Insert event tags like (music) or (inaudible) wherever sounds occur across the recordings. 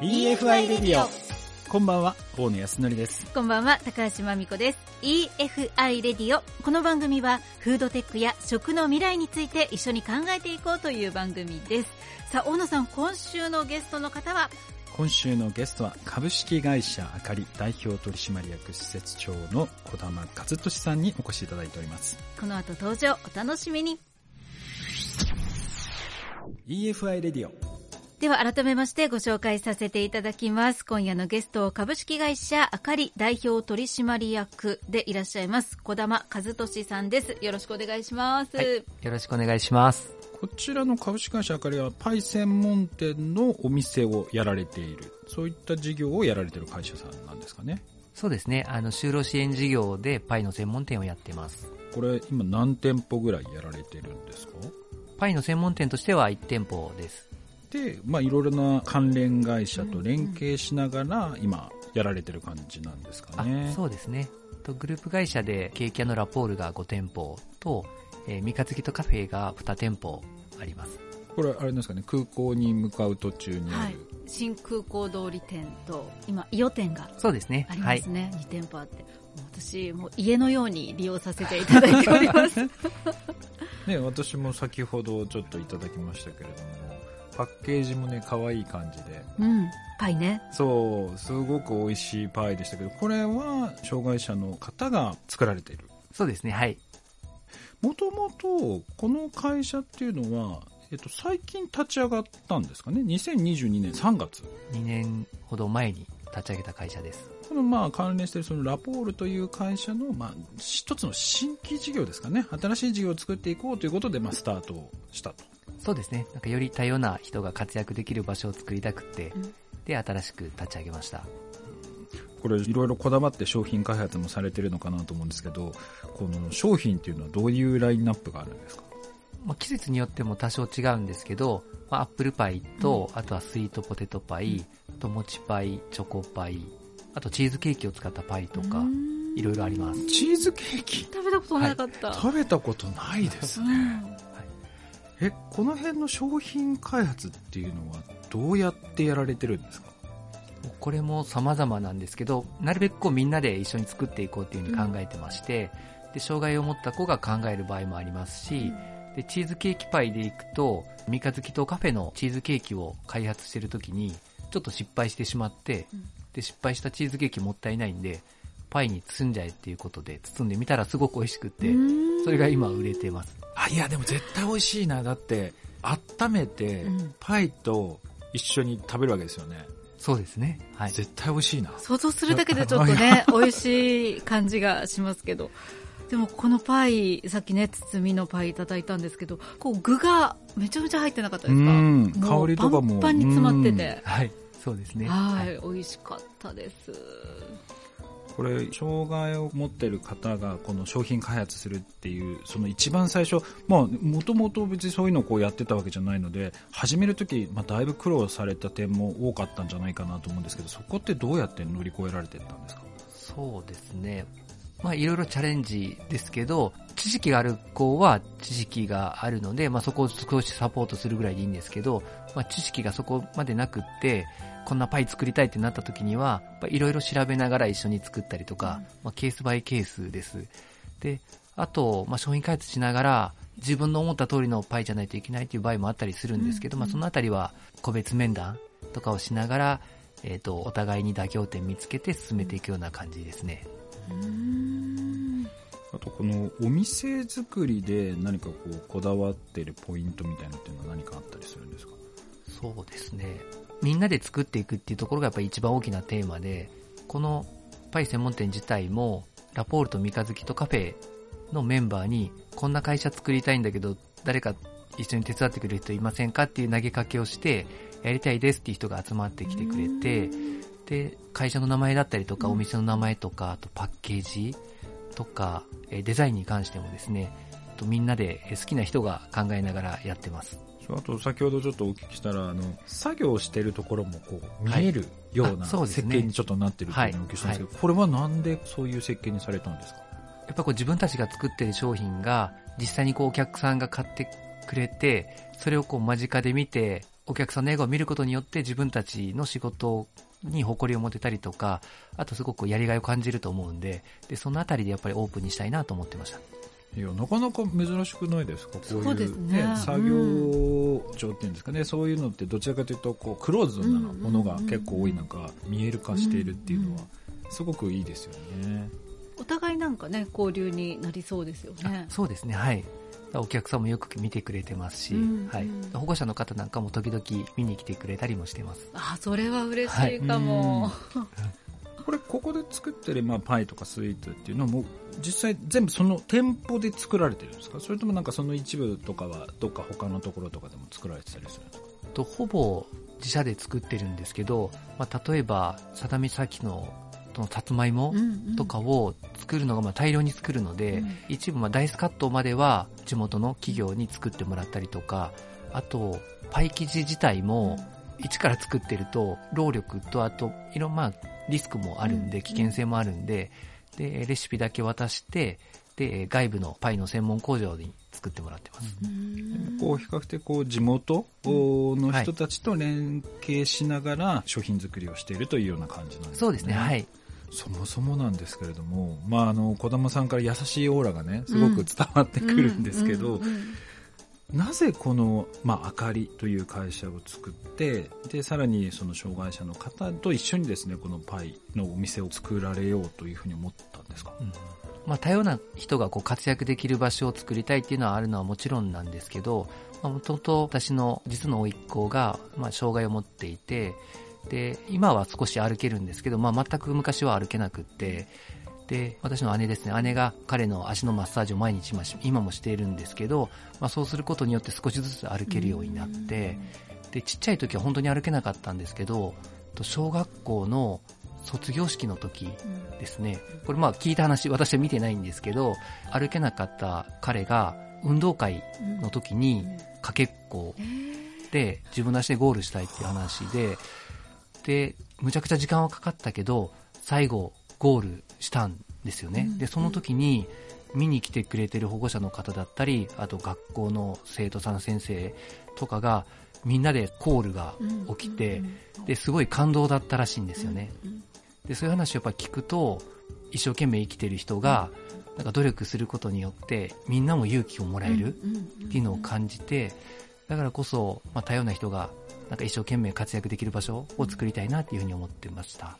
EFI レディオこんばんは大野康則です。こんばんは高橋真美子です。EFI レディオこの番組はフードテックや食の未来について一緒に考えていこうという番組です。さあ大野さん今週のゲストの方は？今週のゲストは株式会社あかり代表取締役施設長の小玉和俊さんにお越しいただいております。この後登場お楽しみに。EFI レディオでは改めましてご紹介させていただきます。今夜のゲスト株式会社あかり代表取締役でいらっしゃいます。小玉和俊さんです。よろしくお願いします、はい、よろしくお願いします。こちらの株式会社あかりはパイ専門店のお店をやられている。そういった事業をやられている会社さんなんですかね。そうですね。あの就労支援事業でパイの専門店をやってます。これ今何店舗ぐらいやられてるんですか？パイの専門店としては1店舗です。で、まあ、いろいろな関連会社と連携しながら今やられてる感じなんですかね。そうですね。とグループ会社でケーキ屋のラポールが5店舗と、えー、三日月とカフェが2店舗あります。これあれですかね、空港に向かう途中にある、はい、新空港通り店と今伊予店がそうですね。ありますね、はい、2店舗あって。私もう家のように利用させていただいております。(laughs) ね私も先ほどちょっといただきましたけれどもパッケージもね可愛い感じで、うん、パイね。そうすごく美味しいパイでしたけどこれは障害者の方が作られている。そうですねはい。もともとこの会社っていうのはえっと、最近立ち上がったんですかね？2022年3月2年ほど前に立ち上げた会社です。このまあ関連しているそのラポールという会社のまあ一つの新規事業ですかね。新しい事業を作っていこうということでまあスタートしたとそうですね。なんかより多様な人が活躍できる場所を作りたくて、うん、で、新しく立ち上げました。これいろいろこだわって商品開発もされてるのかなと思うんですけど、この商品っていうのはどういうラインナップがあるんですか？まあ、季節によっても多少違うんですけど、まあ、アップルパイと、うん、あとはスイートポテトパイ、あともちパイ、チョコパイ、あとチーズケーキを使ったパイとか、いろいろあります。チーズケーキ？食べたことなかった、はい、食べたことないですね。えこの辺の商品開発っていうのはどうやってやられてるんですか？これも様々なんですけどなるべくこうみんなで一緒に作っていこうっていうふうに考えてまして、うん、で障害を持った子が考える場合もありますし、うん、でチーズケーキパイでいくと三日月とカフェのチーズケーキを開発してる時にちょっと失敗してしまって、うん、で失敗したチーズケーキもったいないんでパイに包んじゃえっていうことで包んでみたらすごく美味しくてそれが今売れてますあ、いや、でも絶対美味しいな。だって、温めて、パイと一緒に食べるわけですよね。そうですね。はい。絶対美味しいな。想像するだけでちょっとね、(laughs) 美味しい感じがしますけど。でもこのパイ、さっきね、包みのパイいただいたんですけど、こう具がめちゃめちゃ入ってなかったですか？うん香りとかも。パンパンに詰まってて。はい。そうですね。はい。美味しかったです。これ障害を持っている方がこの商品開発するっていうその一番最初もともと別にそういうのをこうやってたわけじゃないので始める時、まあ、だいぶ苦労された点も多かったんじゃないかなと思うんですけどそこってどうやって乗り越えられていったんですか？そうですね。まあいろいろチャレンジですけど知識がある子は知識があるので、まあ、そこを少しサポートするぐらいでいいんですけど、まあ、知識がそこまでなくってこんなパイ作りたいってなった時には、いろいろ調べながら一緒に作ったりとか、うん、まあ、ケースバイケースです。で、あと、まあ、商品開発しながら、自分の思った通りのパイじゃないといけないという場合もあったりするんですけど、うん、まあ、そのあたりは個別面談とかをしながら、えっ、ー、と、お互いに妥協点見つけて進めていくような感じですね。あとこのお店作りで何かこうこだわってるポイントみたいなっていうのは何かあったりするんですか？そうですね。みんなで作っていくっていうところがやっぱり一番大きなテーマで、このパイ専門店自体も、ラポールと三日月とカフェのメンバーに、こんな会社作りたいんだけど、誰か一緒に手伝ってくれる人いませんかっていう投げかけをして、やりたいですっていう人が集まってきてくれて、で、会社の名前だったりとか、お店の名前とか、あとパッケージとか、デザインに関してもですね、みんなで好きな人が考えながらやってます。あと先ほどちょっとお聞きしたらあの作業してるところもこう見えるような設計にちょっとなってるっていうのをお聞きしたんですけど、これはなんでそういう設計にされたんですか？やっぱこう自分たちが作ってる商品が実際にこうお客さんが買ってくれてそれをこう間近で見てお客さんの笑顔を見ることによって自分たちの仕事に誇りを持てたりとか、あとすごくやりがいを感じると思うんで、で、そのあたりでやっぱりオープンにしたいなと思ってました。いやなかなか珍しくないですか？こういうそうですね。作業場っていうんですかね、そういうのってどちらかというとこうクローズなものが結構多い中、見える化しているっていうのはすごくいいですよね。お互いなんかね交流になりそうですよね。そうですね、はい。お客さんもよく見てくれてますし、うんはい。保護者の方なんかも時々見に来てくれたりもしてます。あそれは嬉しいかも、(laughs) これここで作ってるまあパイとかスイーツっていうのはもう実際全部その店舗で作られてるんですか？それともなんかその一部とかはどっか他のところとかでも作られてたりするんですかとほぼ自社で作ってるんですけど、まあ、例えば、佐田岬のそのさつまいもとかを作るのがまあ大量に作るので、うん一部まあダイスカットまでは地元の企業に作ってもらったりとか、あと、パイ生地自体も一から作ってると、労力とあと、いろんまあリスクもあるんで、うん危険性もあるんで、で、レシピだけ渡して、で、外部のパイの専門工場に作ってもらってます。うんこう比較的こう地元の人たちと連携しながら商品作りをしているというような感じなんですね。そうですね、はい。そもそもなんですけれども、まあ、あの児玉さんから優しいオーラがねすごく伝わってくるんですけど、うん。うんうんなぜこの、まあ、あかりという会社を作ってでさらにその障害者の方と一緒にですねこのパイのお店を作られようというふうに思ったんですか、まあ、多様な人がこう活躍できる場所を作りたいっていうのはあるのはもちろんなんですけど、もともと私の実の甥っ子が、まあ、障害を持っていて、で、今は少し歩けるんですけど、まあ、全く昔は歩けなくって、で、私の姉ですね、姉が彼の足のマッサージを毎日今し今もしているんですけど、まあ、そうすることによって少しずつ歩けるようになって、で、ちっちゃい時は本当に歩けなかったんですけど、と小学校の卒業式の時ですね。これまあ聞いた話、私は見てないんですけど、歩けなかった彼が運動会の時にかけっこで自分の足でゴールしたいっていう話で、で、むちゃくちゃ時間はかかったけど、最後ゴールしたんですよね。で、その時に見に来てくれてる保護者の方だったり、あと学校の生徒さん先生とかが、みんなでコールが起きて、で、すごい感動だったらしいんですよね。で、そういう話をやっぱ聞くと、一生懸命生きてる人が、なんか努力することによって、みんなも勇気をもらえるっていうのを感じて、だからこそ、まあ、多様な人が、なんか一生懸命活躍できる場所を作りたいなっていうふうに思ってました。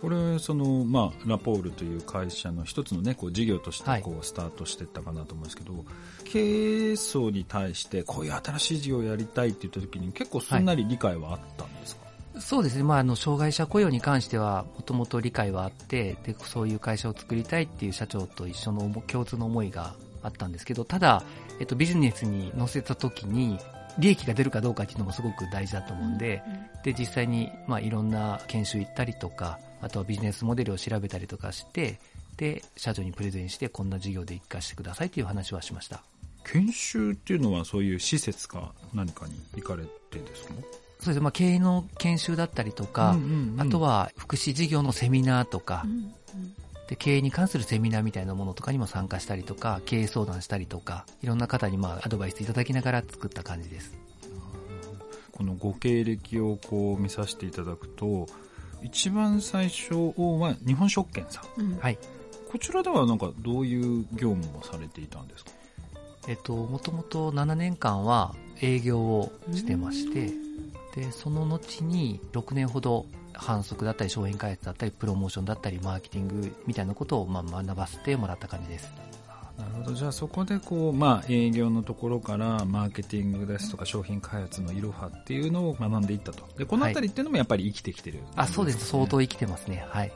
これその、まあ、ラポールという会社の一つの、ね、こう事業としてはいこうスタートしていったかなと思うんですけど、経営層に対してこういう新しい事業をやりたいって言った時に結構すんなり理解はあったんですか、そうですね。まあ、あの、障害者雇用に関しては、もともと理解はあって、で、そういう会社を作りたいっていう社長と一緒の思共通の思いがあったんですけど、ただ、えっと、ビジネスに乗せた時に、利益が出るかどうかっていうのもすごく大事だと思うんで、で、実際に、まあ、いろんな研修行ったりとか、あとはビジネスモデルを調べたりとかして、で、社長にプレゼンして、こんな事業で一回してくださいっていう話はしました。研修っていうのはそういう施設か何かに行かれてですか？そうですね。まあ、経営の研修だったりとか、うんうんうんあとは福祉事業のセミナーとか、うんうんで、経営に関するセミナーみたいなものとかにも参加したりとか、経営相談したりとか、いろんな方にまあアドバイスいただきながら作った感じです。このご経歴をこう見させていただくと一番最初は日本食券さんうんはい。こちらではなんかどういう業務をされていたんですか？えっと、もともと7年間は営業をしてまして、で、その後に6年ほど反則だったり商品開発だったりプロモーションだったりマーケティングみたいなことをまあ学ばせてもらった感じです。なるほど。じゃあそこでこう、まあ、営業のところからマーケティングですとか商品開発のいろはっていうのを学んでいったと。でこのあたりっていうのもやっぱり生きてきてる、あ、そうです。相当生きてますね。はい。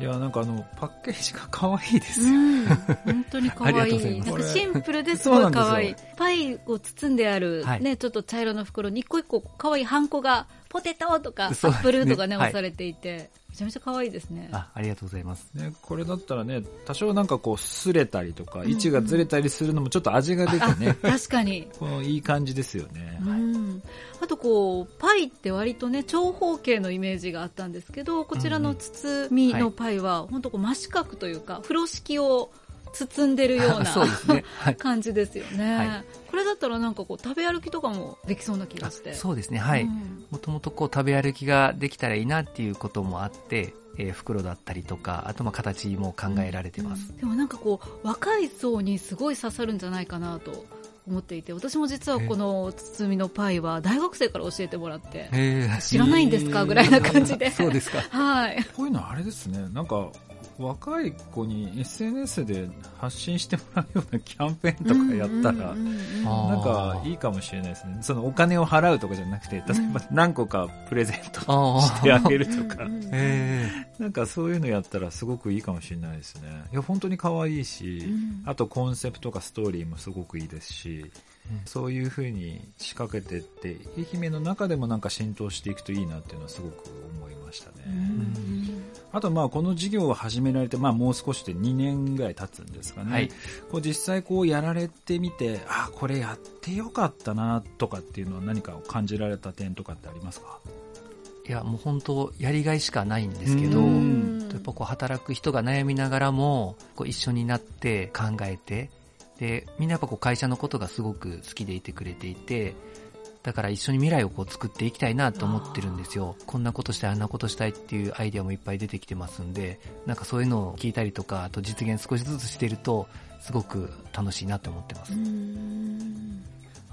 いやなんかあのパッケージが可愛いです。よ、うん、本当に可愛い。(laughs) いなんかシンプルです。ごい可愛い。そパイを包んである、はい。ねちょっと茶色の袋に一個一個可愛いハンコがポテトとかアップルとかねはい。押されていて、めちゃめちゃ可愛いですね。あ、ありがとうございます。ね、これだったらね多少なんかこう擦れたりとか位置がずれたりするのもちょっと味が出てね。(laughs) 確かに。このいい感じですよね、うん、あとこうパイって割とね長方形のイメージがあったんですけどこちらの包みのパイは本当こう真四角というか風呂敷を包んでるような (laughs) ね。はい。感じですよね、はいこれだったらなんかこう食べ歩きとかもできそうな気がしてそうですね。はい。うんもともとこう食べ歩きができたらいいなっていうこともあって、えー袋だったりとか、あとまあ形も考えられてます。でもなんかこう若い層にすごい刺さるんじゃないかなと思っていて私も実はこの包みのパイは大学生から教えてもらってへ知らないんですかぐらいな感じで (laughs) そうですか。はいこういうのあれですね、なんか、若い子に SNS で発信してもらうようなキャンペーンとかやったら、うんうんうんうんあーなんかいいかもしれないですね。そのお金を払うとかじゃなくて、例えば何個かプレゼントあしてあげるとか。なんかそういうのやったらすごくいいかもしれないですね。いや、本当に可愛いし、うん。あとコンセプトかストーリーもすごくいいですし、そういう風に仕掛けてって、愛媛の中でもなんか浸透していくといいなっていうのはすごく思いましたね。うんあとまあこの事業を始められてまあもう少しで2年ぐらい経つんですかね。はい。こう実際こうやられてみて、あ、これやってよかったなとかっていうのは何か感じられた点とかってありますか？いや、もう本当、やりがいしかないんですけど、うやんっぱこう働く人が悩みながらも、こう一緒になって考えて、で、みんなやっぱこう会社のことがすごく好きでいてくれていて、だから一緒に未来をこう作っていきたいなと思ってるんですよ。こんなことしたい、あんなことしたいっていうアイデアもいっぱい出てきてますんで、なんかそういうのを聞いたりとか、あと実現少しずつしてると、すごく楽しいなって思ってます。うん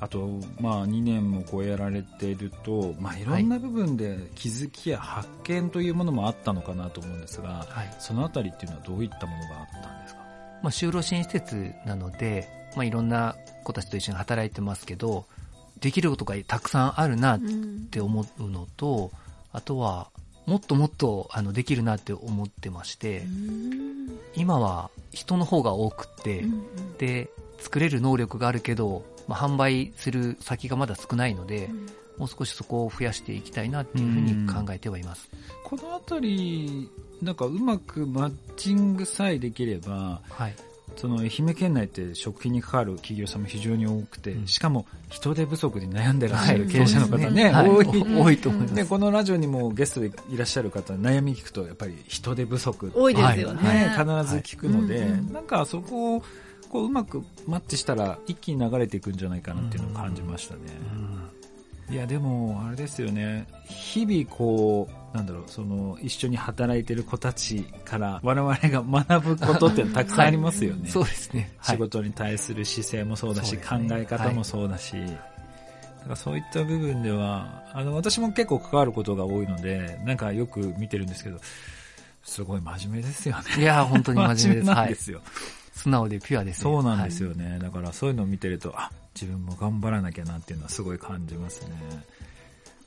あと、まあ2年もこうやられていると、まあいろんな部分で気づきや発見というものもあったのかなと思うんですが、はい。そのあたりっていうのはどういったものがあったんですか？まあ、就労支援施設なので、まあ、いろんな子たちと一緒に働いてますけど、できることがたくさんあるなっうんて思うのと、あとは、もっともっとあのできるなって思ってまして、うん今は人の方が多くって、うんで、作れる能力があるけど、まあ、販売する先がまだ少ないので、もう少しそこを増やしていきたいなっていうふうに考えてはいます。このあたり、なんかうまくマッチングさえできれば、はい。その愛媛県内って食品に関わる企業さんも非常に多くて、うん。しかも人手不足で悩んでらっしゃはい。る経営者の方ね、はい。多い。お多いと思います。で、このラジオにもゲストでいらっしゃる方、悩み聞くと、やっぱり人手不足、多いですよね、ね、必ず聞くので、はい。うんうんなんかそこをこううまくマッチしたら一気に流れていくんじゃないかなっていうのを感じましたね。いや、でも、あれですよね。日々こう、なんだろう、その、一緒に働いてる子たちから我々が学ぶことってたくさんありますよね。(laughs) そうですね。はい仕事に対する姿勢もそうだし、ね考え方もそうだし、だからそういった部分では、あの、私も結構関わることが多いので、なんかよく見てるんですけど、すごい真面目ですよね。いやー、本当に真面目です。(laughs) はいなんで。すよ。素直でピュアですね。そうなんですよ。よね。だからそういうのを見てると、あ、自分も頑張らなきゃなっていうのはすごい感じますね。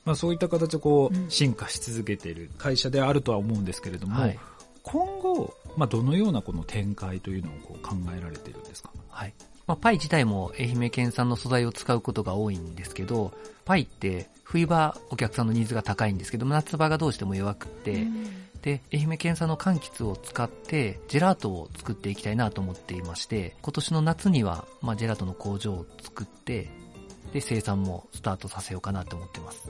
まあそういった形でこうんう、進化し続けている会社であるとは思うんですけれども、はい。今後、まあどのようなこの展開というのをこう考えられているんですか？はい。まあ、パイ自体も愛媛県産の素材を使うことが多いんですけど、パイって冬場お客さんのニーズが高いんですけども、夏場がどうしても弱くって、で、愛媛県産の柑橘を使って、ジェラートを作っていきたいなと思っていまして、今年の夏には、まあ、ジェラートの工場を作って、で、生産もスタートさせようかなと思ってます。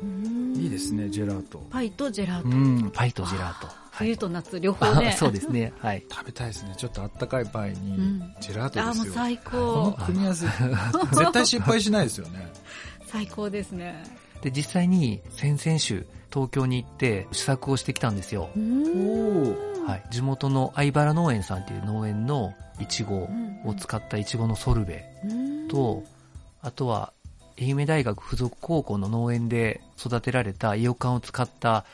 いいですね、ジェラート。パイとジェラート、ん、パイとジェラート。冬と夏両方ね (laughs) そうですね。はい。食べたいですね。ちょっとあったかいパイにうん、ジェラートあーもうですよ。最この高組み合わせ、絶対失敗しないですよね。(laughs) 最高ですねで、実際に先々週、東京に行って試作をしてきたんですよ。はい。地元の相原農園さんっていう農園のイチゴを使ったイチゴのソルベうんと、あとは愛媛大学附属高校の農園で育てられたイオカンを使った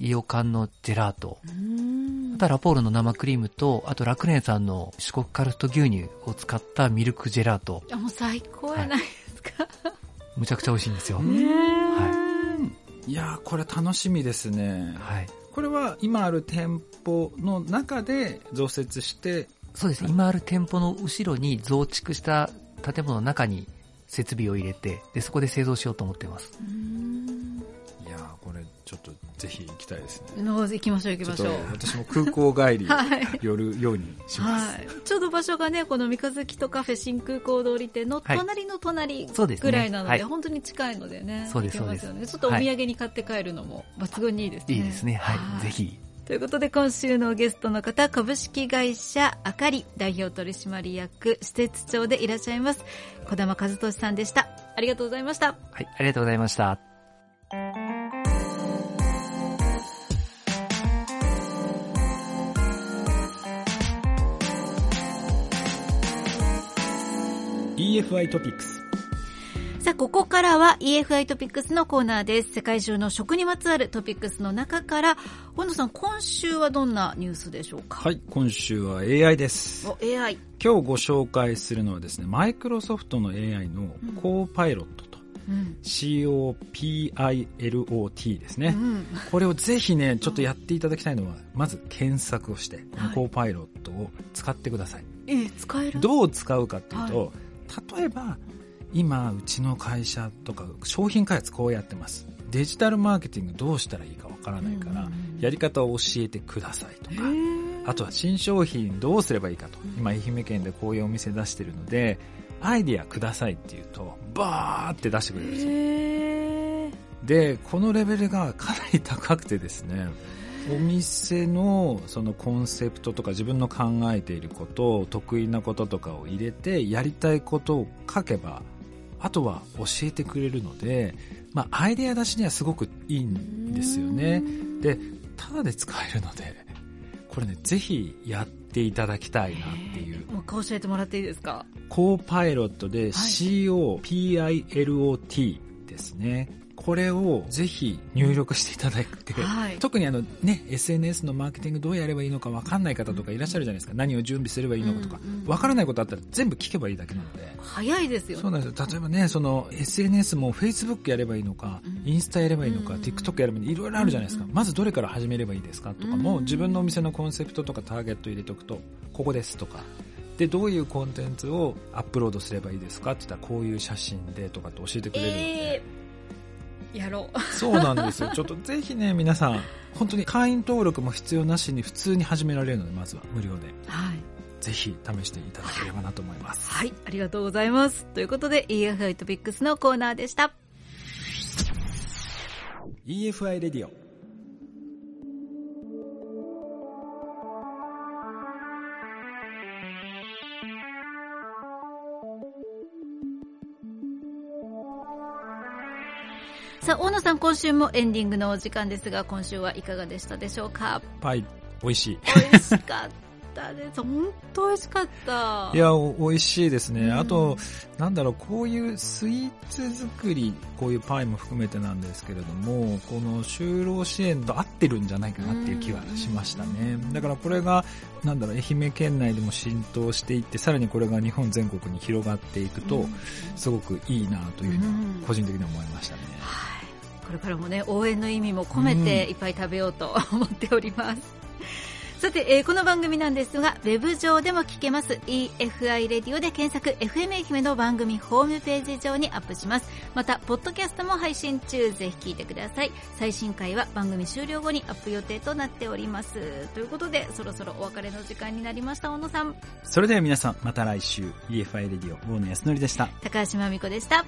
イオカンのジェラート。うんあとはラポールの生クリームと、あとラクレンさんの四国カルスト牛乳を使ったミルクジェラート。あもう最高やないですか、むちゃくちゃ美味しいんですよ。うんはいやーこれ楽しみですね。はい。これは今ある店舗の中で増設して、そうですね。今ある店舗の後ろに増築した建物の中に設備を入れて、で、そこで製造しようと思ってます。やーこれちょっとぜひ行きたいですね。の行きましょう行きましょう私も空港帰りはい寄るようにします。はい、ちょうど場所がねこの三日月とカフェ新空港通り店のはい隣の隣ぐらいなので、はい本当に近いのでねそうです行けますよねちょっとお土産に買って帰るのも抜群にいいですね、いいですね。はい。ぜひ。ということで今週のゲストの方、株式会社あかり代表取締役施設長でいらっしゃいます、小玉和俊さんでした。ありがとうございました。はい、ありがとうございました。EFI トピックスさあ、ここからは EFI トピックスのコーナーです。世界中の食にまつわるトピックスの中から、本野さん、今週はどんなニュースでしょうか？はい、今週は AI です。お、AI。今日ご紹介するのはですね、マイクロソフトの AI のコーパイロットと、うん、COPILOT ですね、うん、これをぜひね、ちょっとやっていただきたいのは、まず検索をして、このコーパイロットを使ってください。はい、え使える？どう使うかっていうと、はい例えば今うちの会社とか商品開発こうやってます。デジタルマーケティングどうしたらいいかわからないから、やり方を教えてくださいとか。あとは新商品どうすればいいかと。今愛媛県でこういうお店出してるのでアイディアくださいって言うとバーって出してくれるんですよ。でこのレベルがかなり高くてですねお店のそのコンセプトとか自分の考えていること得意なこととかを入れてやりたいことを書けばあとは教えてくれるので、まあ、アイデア出しにはすごくいいんですよね。でただで使えるのでこれねぜひやっていただきたいなっていう。もう教えてもらっていいですか？コーパイロットで COPILOT ですね、これをぜひ入力していただいて、はい、特にあのね、SNS のマーケティングどうやればいいのか分かんない方とかいらっしゃるじゃないですか。何を準備すればいいのかとか。うんうん、分からないことあったら全部聞けばいいだけなので。早いですよそうなんですよ。例えばね、その SNS も Facebook やればいいのか、インスタやればいいのか、TikTok やればいいのか、いろいろあるじゃないですか。まずどれから始めればいいですかとかも、自分のお店のコンセプトとかターゲット入れておくと、ここですとか。でどういうコンテンツをアップロードすればいいですかって言ったらこういう写真でとかって教えてくれるので、えーやろう。そうなんですよ。ちょっとぜひね、皆さん、本当に会員登録も必要なしに普通に始められるので、まずは無料で。はい。ぜひ試していただければなと思います。はい、ありがとうございます。ということで、EFI トピックスのコーナーでした。EFI レディオ。さあ、大野さん、今週もエンディングのお時間ですが、今週はいかがでしたでしょうか？パイ、美味しい。美味しかったです。本当美味しかった。いや、美味しいですね。うん、あと、なんだろう、こういうスイーツ作り、こういうパイも含めてなんですけれども、この就労支援と合ってるんじゃないかなっていう気はしましたね。だからこれが、なんだろう、愛媛県内でも浸透していって、さらにこれが日本全国に広がっていくと、すごくいいなというふうに、個人的に思いましたね。これからもね応援の意味も込めていっぱい食べようと思っております。さて、えー、この番組なんですが、ウェブ上でも聞けます EFI レディオで検索 FM 愛媛の番組ホームページ上にアップします。また、ポッドキャストも配信中、ぜひ聞いてください。最新回は番組終了後にアップ予定となっております。ということで、そろそろお別れの時間になりました、小野さん。それでは皆さん、また来週、EFI レディオ、大野康則でした。高橋真美子でした。